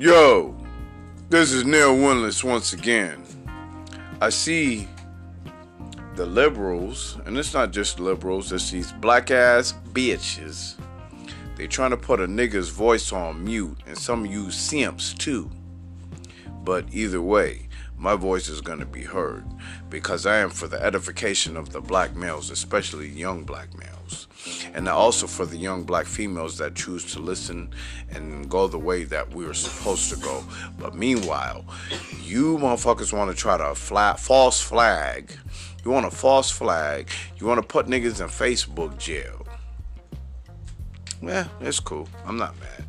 Yo, this is Neil Winless once again. I see the liberals, and it's not just liberals, it's these black ass bitches. They trying to put a nigga's voice on mute, and some you simps too. But either way, my voice is going to be heard because I am for the edification of the black males, especially young black males, and also for the young black females that choose to listen and go the way that we are supposed to go. But meanwhile, you motherfuckers want to try to flat false flag. You want a false flag. You want to put niggas in Facebook jail. Yeah, it's cool. I'm not mad.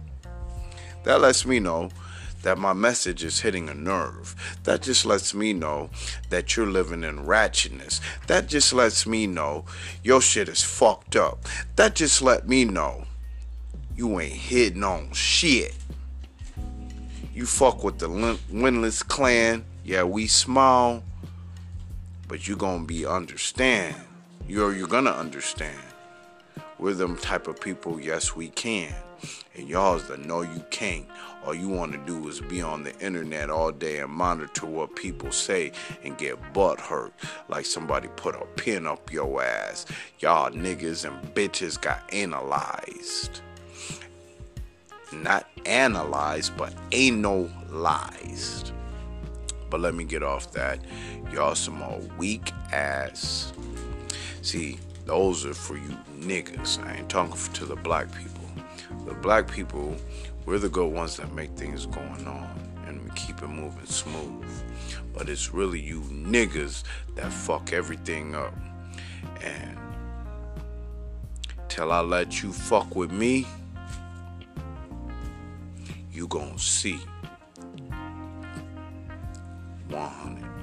That lets me know that my message is hitting a nerve. That just lets me know that you're living in ratchetness. That just lets me know your shit is fucked up. That just let me know you ain't hitting on shit. You fuck with the Winless clan. Yeah, we small, but you're gonna be understand. You're you're gonna understand. We're them type of people. Yes, we can. And y'all's the know you can't. All you want to do is be on the internet all day and monitor what people say and get butt hurt like somebody put a pin up your ass. Y'all niggas and bitches got analyzed. Not analyzed, but analyzed. But let me get off that. Y'all some more weak ass. See, those are for you niggas. I ain't talking to the black people. The black people we're the good ones that make things going on and we keep it moving smooth. But it's really you niggas that fuck everything up. And till I let you fuck with me, you gonna see 100.